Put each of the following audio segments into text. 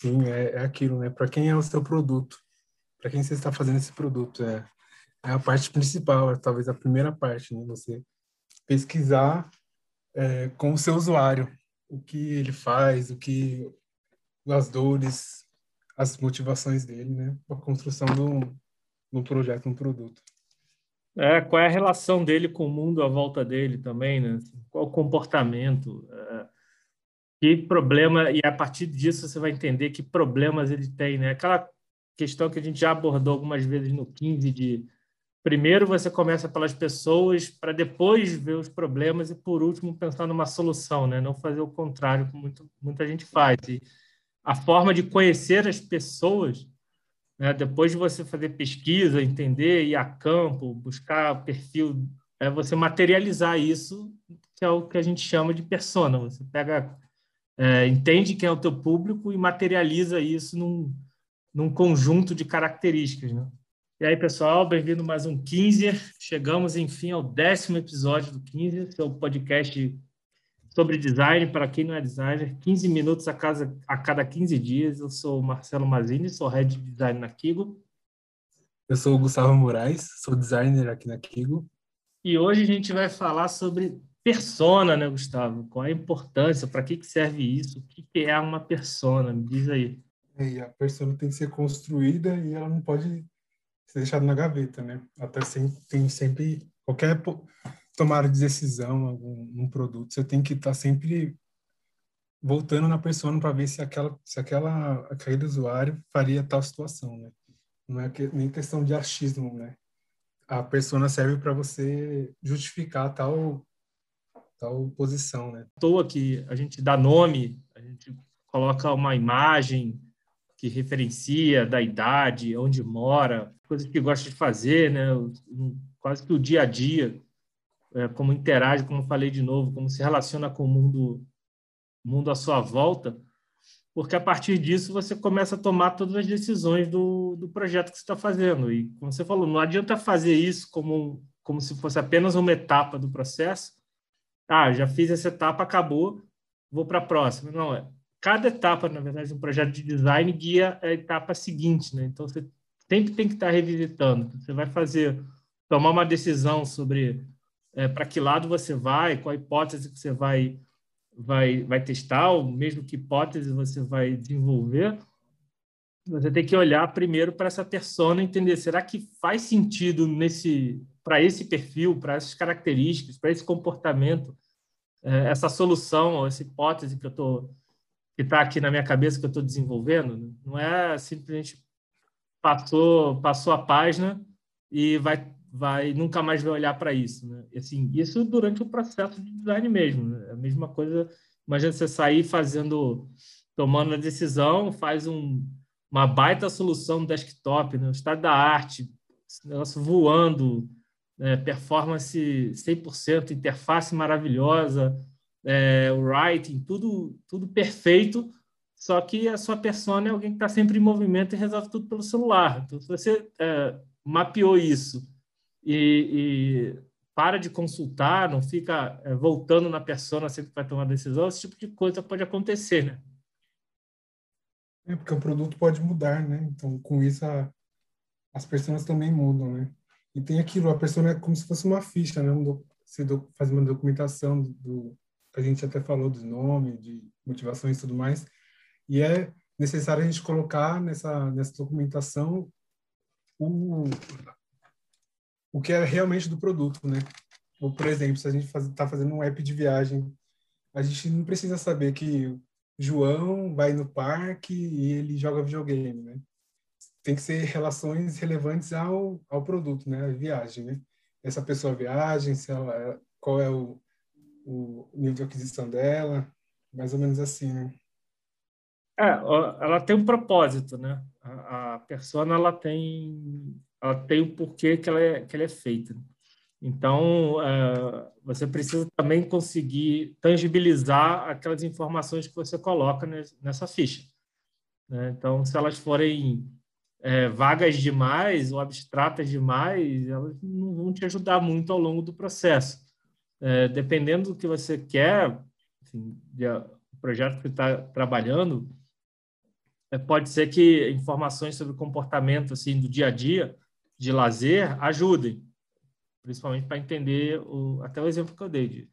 Sim, é, é aquilo, né? Para quem é o seu produto? Para quem você está fazendo esse produto? É, é a parte principal, é talvez a primeira parte, né? Você pesquisar é, com o seu usuário o que ele faz, o que as dores, as motivações dele, né? A construção do, do projeto, um produto. É, qual é a relação dele com o mundo à volta dele também, né? Qual o comportamento? É, que problema, e a partir disso você vai entender que problemas ele tem, né? Aquela questão que a gente já abordou algumas vezes no 15 de primeiro você começa pelas pessoas para depois ver os problemas e por último pensar numa solução, né? Não fazer o contrário que muito, muita gente faz. E a forma de conhecer as pessoas né? Depois de você fazer pesquisa, entender, ir a campo, buscar perfil, é você materializar isso, que é o que a gente chama de persona. Você pega, é, entende quem é o teu público e materializa isso num, num conjunto de características. Né? E aí, pessoal, bem-vindo mais um 15. Chegamos, enfim, ao décimo episódio do 15, seu podcast sobre design para quem não é designer, 15 minutos a, casa, a cada 15 dias. Eu sou o Marcelo Mazini, sou head de design na Kigo. Eu sou o Gustavo Moraes, sou designer aqui na Kigo. E hoje a gente vai falar sobre persona, né, Gustavo? Qual a importância, para que, que serve isso? O que, que é uma persona? Me diz aí. É, a persona tem que ser construída e ela não pode ser deixada na gaveta, né? Até sempre, tem sempre qualquer tomar decisão algum um produto, você tem que estar tá sempre voltando na pessoa para ver se aquela se aquela aquele usuário faria tal situação, né? Não é que, nem questão de achismo, né? A persona serve para você justificar tal tal posição, né? À toa que a gente dá nome, a gente coloca uma imagem que referencia da idade, onde mora, coisas que gosta de fazer, né? Quase que o dia a dia é, como interage, como falei de novo, como se relaciona com o mundo, mundo à sua volta, porque a partir disso você começa a tomar todas as decisões do, do projeto que você está fazendo. E, como você falou, não adianta fazer isso como, como se fosse apenas uma etapa do processo. Ah, já fiz essa etapa, acabou, vou para a próxima. Não, é. Cada etapa, na verdade, de um projeto de design guia a etapa seguinte. Né? Então, você sempre tem que estar revisitando. Você vai fazer, tomar uma decisão sobre é, para que lado você vai, qual hipótese que você vai, vai, vai testar, ou mesmo que hipótese você vai desenvolver, você tem que olhar primeiro para essa persona entender, será que faz sentido nesse para esse perfil, para essas características, para esse comportamento, é, essa solução, essa hipótese que eu tô que está aqui na minha cabeça que eu estou desenvolvendo, não é simplesmente passou passou a página e vai vai nunca mais vai olhar para isso, né? Assim, isso durante o processo de design mesmo, né? a mesma coisa. Imagina você sair fazendo, tomando a decisão, faz um, uma baita solução no desktop, no né? estado da arte, negócio voando, é, performance 100%, interface maravilhosa, é, writing, tudo, tudo perfeito, só que a sua persona é alguém que está sempre em movimento e resolve tudo pelo celular. Então, se você é, mapeou isso e, e para de consultar, não fica é, voltando na persona sempre vai tomar decisão, esse tipo de coisa pode acontecer, né? É, porque o produto pode mudar, né? Então, com isso, a, as pessoas também mudam, né? E tem aquilo, a pessoa é como se fosse uma ficha, né? Um você do, faz uma documentação do, do, a gente até falou dos nomes, de motivações e tudo mais, e é necessário a gente colocar nessa, nessa documentação o, o que é realmente do produto, né? Ou, por exemplo, se a gente está faz, fazendo um app de viagem, a gente não precisa saber que João vai no parque e ele joga videogame, né? Tem que ser relações relevantes ao, ao produto, né? A viagem, né? Essa pessoa viagem, se ela, qual é o, o nível de aquisição dela, mais ou menos assim, né? É, ela tem um propósito, né? A, a persona ela tem ela tem o porquê que ela é, que ela é feita. Então, uh, você precisa também conseguir tangibilizar aquelas informações que você coloca nessa ficha. Né? Então, se elas forem é, vagas demais ou abstratas demais, elas não vão te ajudar muito ao longo do processo. É, dependendo do que você quer, enfim, do projeto que está trabalhando, é, pode ser que informações sobre comportamento assim do dia a dia, de lazer, ajudem, principalmente para entender o, até o exemplo que eu dei de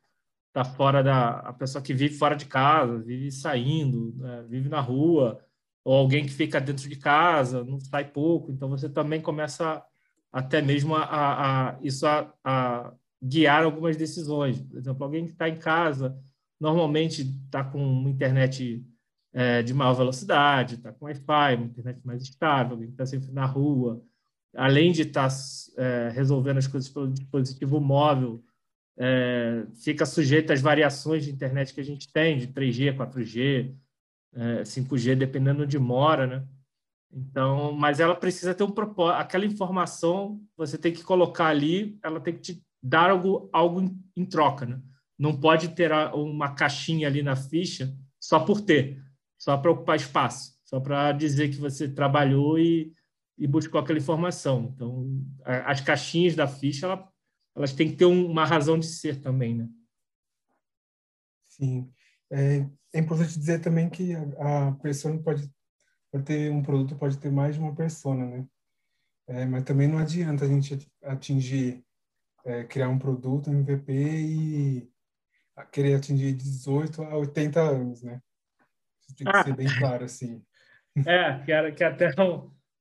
tá fora da a pessoa que vive fora de casa, vive saindo, né, vive na rua, ou alguém que fica dentro de casa, não sai pouco, então você também começa até mesmo a, a, a isso a, a guiar algumas decisões. Por exemplo, alguém que está em casa, normalmente está com uma internet é, de maior velocidade, está com Wi-Fi, uma internet mais estável, alguém está sempre na rua, além de estar tá, é, resolvendo as coisas pelo dispositivo móvel, é, fica sujeito às variações de internet que a gente tem, de 3G, 4G, é, 5G, dependendo de mora, né? Então, mas ela precisa ter um propósito. Aquela informação você tem que colocar ali, ela tem que te dar algo, algo em, em troca, né? Não pode ter uma caixinha ali na ficha só por ter, só para ocupar espaço, só para dizer que você trabalhou e, e buscou aquela informação. Então, as caixinhas da ficha, ela, elas têm que ter uma razão de ser também, né? Sim. É, é importante dizer também que a, a pessoa pode, pode ter um produto, pode ter mais de uma persona, né? É, mas também não adianta a gente atingir, é, criar um produto, um MVP e querer atingir 18 a 80 anos, né? Isso tem que ah. ser bem claro, assim. É, que, era, que até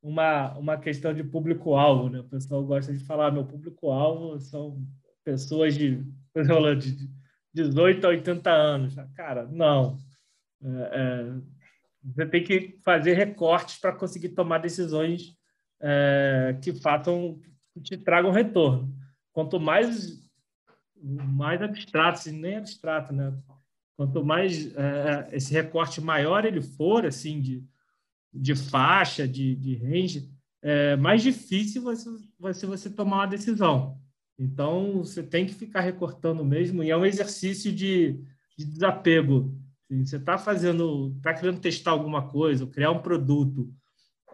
uma, uma questão de público-alvo, né? O pessoal gosta de falar, meu público-alvo são pessoas de, de 18 a 80 anos. Cara, não. É, é, você tem que fazer recortes para conseguir tomar decisões é, que façam, que te tragam retorno. Quanto mais mais abstrato, nem abstrato, né? Quanto mais é, esse recorte maior ele for, assim, de, de faixa, de, de range, é mais difícil vai ser, vai ser você tomar uma decisão. Então, você tem que ficar recortando mesmo, e é um exercício de, de desapego. Você está fazendo, está querendo testar alguma coisa, criar um produto,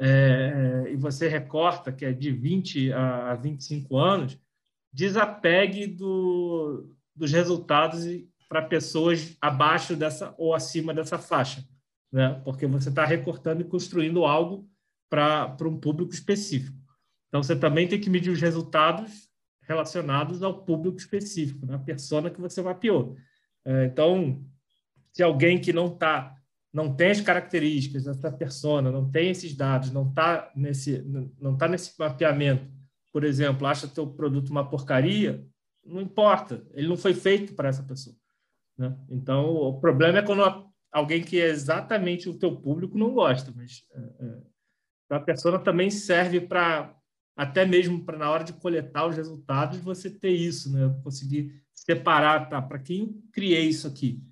é, é, e você recorta, que é de 20 a 25 anos, desapegue do, dos resultados para pessoas abaixo dessa ou acima dessa faixa, né? porque você está recortando e construindo algo para um público específico. Então, você também tem que medir os resultados relacionados ao público específico, na né? persona que você mapeou. É, então, se alguém que não está não tem as características dessa persona, não tem esses dados, não está nesse não tá nesse mapeamento, por exemplo, acha teu produto uma porcaria, não importa, ele não foi feito para essa pessoa. Né? Então, o problema é quando alguém que é exatamente o teu público não gosta, mas é, é, a persona também serve para até mesmo para na hora de coletar os resultados você ter isso, né? Conseguir separar, tá? Para quem eu criei isso aqui?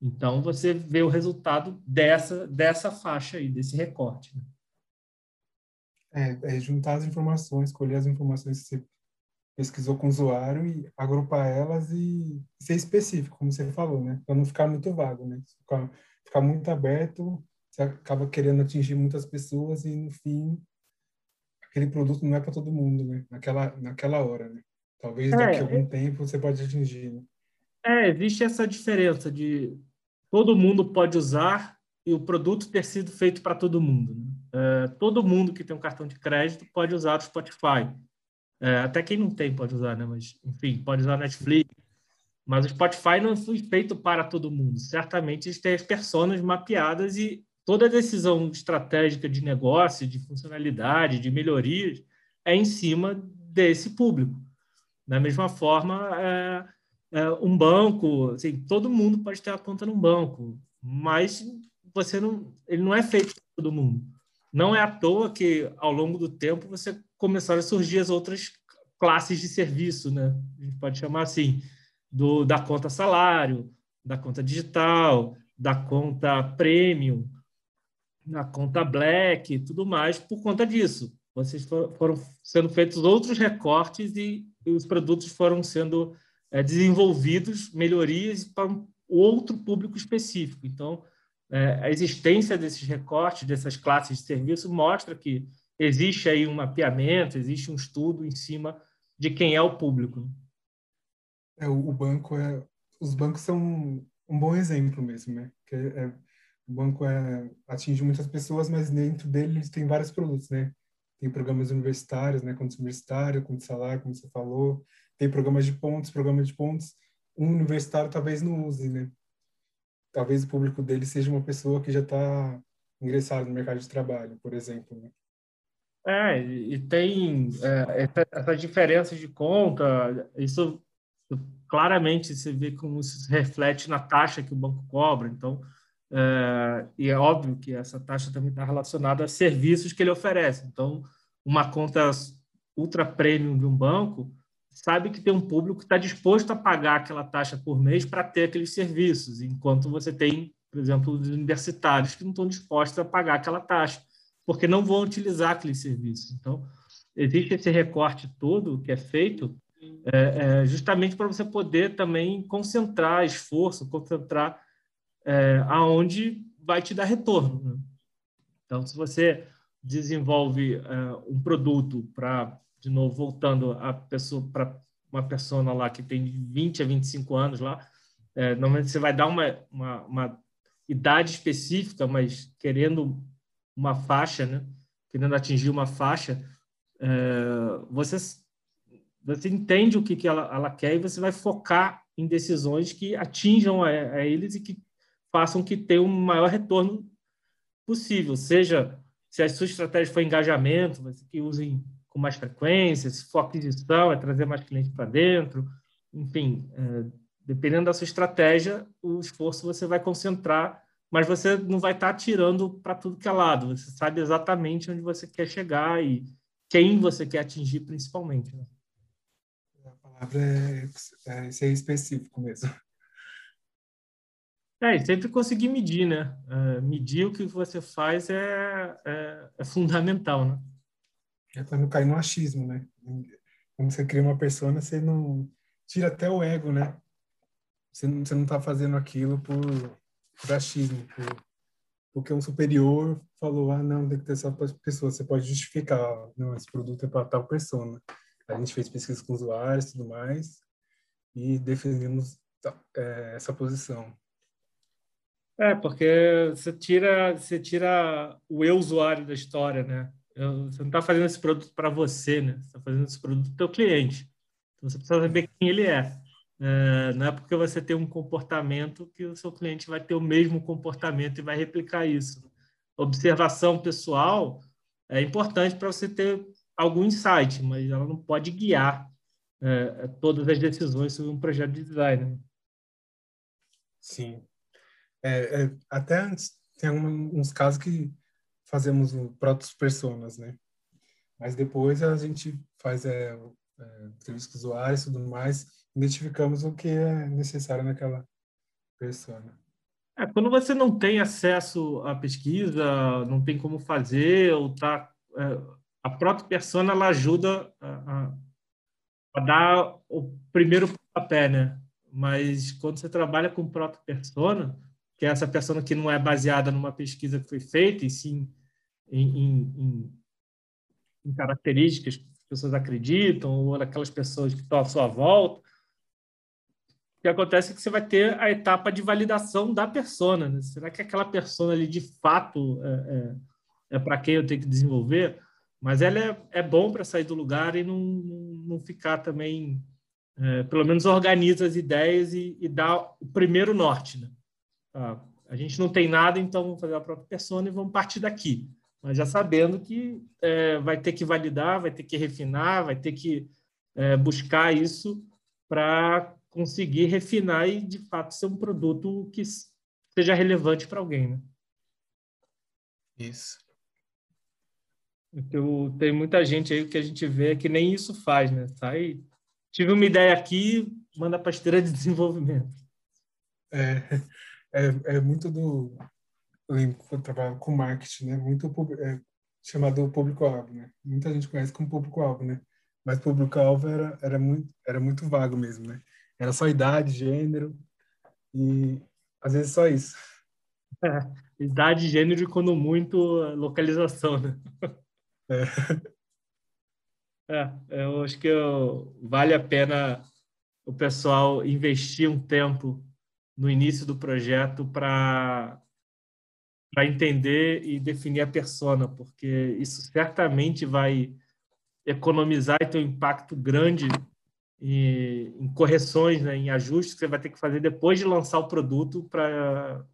Então você vê o resultado dessa dessa faixa aí, desse recorte. Né? É, é, juntar as informações, escolher as informações que você pesquisou com o usuário e agrupar elas e ser específico, como você falou, né? Para não ficar muito vago, né? Ficar, ficar muito aberto, você acaba querendo atingir muitas pessoas e no fim aquele produto não é para todo mundo, né? Naquela naquela hora, né? Talvez é, daqui a algum é... tempo você pode atingir. Né? É, existe essa diferença de todo mundo pode usar e o produto ter sido feito para todo mundo. Né? É, todo mundo que tem um cartão de crédito pode usar o Spotify. É, até quem não tem pode usar, né? Mas, enfim, pode usar Netflix. Mas o Spotify não foi feito para todo mundo. Certamente eles têm as personas mapeadas e toda decisão estratégica de negócio, de funcionalidade, de melhorias, é em cima desse público. Da mesma forma, é, é, um banco, assim, todo mundo pode ter a conta num banco, mas você não, ele não é feito para todo mundo. Não é à toa que, ao longo do tempo, você começaram a surgir as outras classes de serviço, né? A gente pode chamar assim, do, da conta salário, da conta digital, da conta premium, da conta black, tudo mais, por conta disso. Vocês foram sendo feitos outros recortes e, os produtos foram sendo é, desenvolvidos, melhorias para um outro público específico. Então, é, a existência desses recortes, dessas classes de serviço, mostra que existe aí um mapeamento, existe um estudo em cima de quem é o público. É, o banco é, os bancos são um bom exemplo mesmo, né? Que é, o banco é, atinge muitas pessoas, mas dentro dele eles têm vários produtos, né? Tem programas universitários, né? Contas universitário, conta salário, como você falou. Tem programas de pontos, programas de pontos. Um universitário talvez não use, né? Talvez o público dele seja uma pessoa que já está ingressada no mercado de trabalho, por exemplo. Né? É, e tem é, essa, diferença de conta, isso claramente você vê como se reflete na taxa que o banco cobra. Então, é, e é óbvio que essa taxa também está relacionada a serviços que ele oferece. Então, uma conta ultra premium de um banco sabe que tem um público que está disposto a pagar aquela taxa por mês para ter aqueles serviços, enquanto você tem, por exemplo, os universitários que não estão dispostos a pagar aquela taxa, porque não vão utilizar aqueles serviços. Então, existe esse recorte todo que é feito é, é, justamente para você poder também concentrar esforço, concentrar é, aonde vai te dar retorno. Né? Então, se você desenvolve é, um produto para, de novo, voltando a pessoa para uma pessoa lá que tem 20 a 25 anos lá, é, normalmente você vai dar uma, uma, uma idade específica, mas querendo uma faixa, né? querendo atingir uma faixa, é, você você entende o que, que ela, ela quer e você vai focar em decisões que atinjam a, a eles e que façam que tenha um maior retorno possível, seja se a sua estratégia for engajamento, que usem com mais frequência, se for aquisição, é trazer mais clientes para dentro, enfim, é, dependendo da sua estratégia, o esforço você vai concentrar, mas você não vai estar tá para tudo que é lado, você sabe exatamente onde você quer chegar e quem você quer atingir principalmente. Né? palavra é, é específico mesmo. É, e sempre conseguir medir, né? Uh, medir o que você faz é, é, é fundamental, né? É para não cair no achismo, né? Quando você cria uma persona, você não tira até o ego, né? Você não, você não tá fazendo aquilo por, por achismo, por, porque um superior falou, ah, não, tem que ter essa pessoa. Você pode justificar, não, esse produto é para tal persona. A gente fez pesquisa com usuários e tudo mais e definimos é, essa posição. É, porque você tira, você tira o eu usuário da história, né? Você não está fazendo esse produto para você, né? Você está fazendo esse produto para o cliente. Então, você precisa saber quem ele é. é. Não é porque você tem um comportamento que o seu cliente vai ter o mesmo comportamento e vai replicar isso. Observação pessoal é importante para você ter algum insight, mas ela não pode guiar é, todas as decisões sobre um projeto de design. Sim. É, é, até antes, tem um, uns casos que fazemos protos personas, né? Mas depois a gente faz é, é, entrevista com usuários e tudo mais, identificamos o que é necessário naquela persona. É, quando você não tem acesso à pesquisa, não tem como fazer, ou está é, a própria persona ela ajuda a, a, dar o primeiro papel, né? Mas quando você trabalha com própria persona, que é essa persona que não é baseada numa pesquisa que foi feita, e sim em, em, em, em características que as pessoas acreditam, ou daquelas pessoas que estão à sua volta, o que acontece é que você vai ter a etapa de validação da persona. Né? Será que aquela persona ali de fato é, é, é para quem eu tenho que desenvolver? Mas ela é, é bom para sair do lugar e não, não ficar também, é, pelo menos organiza as ideias e, e dá o primeiro norte. Né? Ah, a gente não tem nada, então vamos fazer a própria persona e vamos partir daqui. Mas já sabendo que é, vai ter que validar, vai ter que refinar, vai ter que é, buscar isso para conseguir refinar e, de fato, ser um produto que seja relevante para alguém. Né? Isso. Tem muita gente aí que a gente vê que nem isso faz, né? Sai, tive uma ideia aqui, manda para a esteira de desenvolvimento. É, é, é muito do. Eu lembro quando eu trabalhava com marketing, né? Muito é, chamado público-alvo, né? Muita gente conhece como público-alvo, né? Mas público-alvo era, era, muito, era muito vago mesmo, né? Era só idade, gênero e às vezes só isso. É, idade, gênero e quando muito localização, né? É. é, eu acho que eu, vale a pena o pessoal investir um tempo no início do projeto para para entender e definir a persona, porque isso certamente vai economizar e ter um impacto grande em, em correções, né, em ajustes que você vai ter que fazer depois de lançar o produto para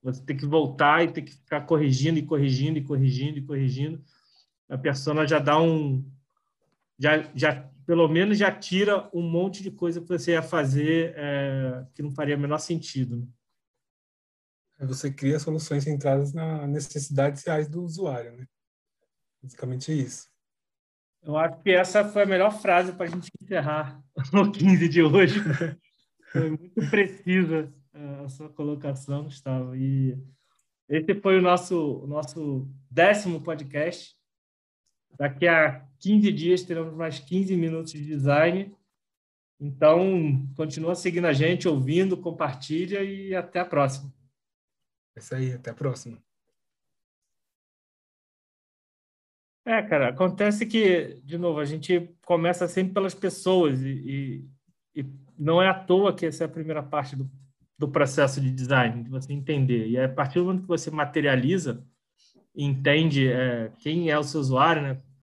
você ter que voltar e ter que ficar corrigindo e corrigindo e corrigindo e corrigindo. A persona já dá um já, já pelo menos já tira um monte de coisa que você ia fazer é, que não faria o menor sentido. Né? Você cria soluções centradas nas necessidades reais do usuário, né? Basicamente é isso. Eu acho que essa foi a melhor frase para a gente encerrar o 15 de hoje. Foi muito precisa é, a sua colocação, Gustavo. E esse foi o nosso, o nosso décimo podcast. Daqui a 15 dias teremos mais 15 minutos de design. Então, continua seguindo a gente, ouvindo, compartilha e até a próxima. É isso aí, até a próxima. É, cara, acontece que, de novo, a gente começa sempre pelas pessoas e, e, e não é à toa que essa é a primeira parte do, do processo de design, de você entender. E a partir do momento que você materializa, entende é, quem é o seu usuário, né?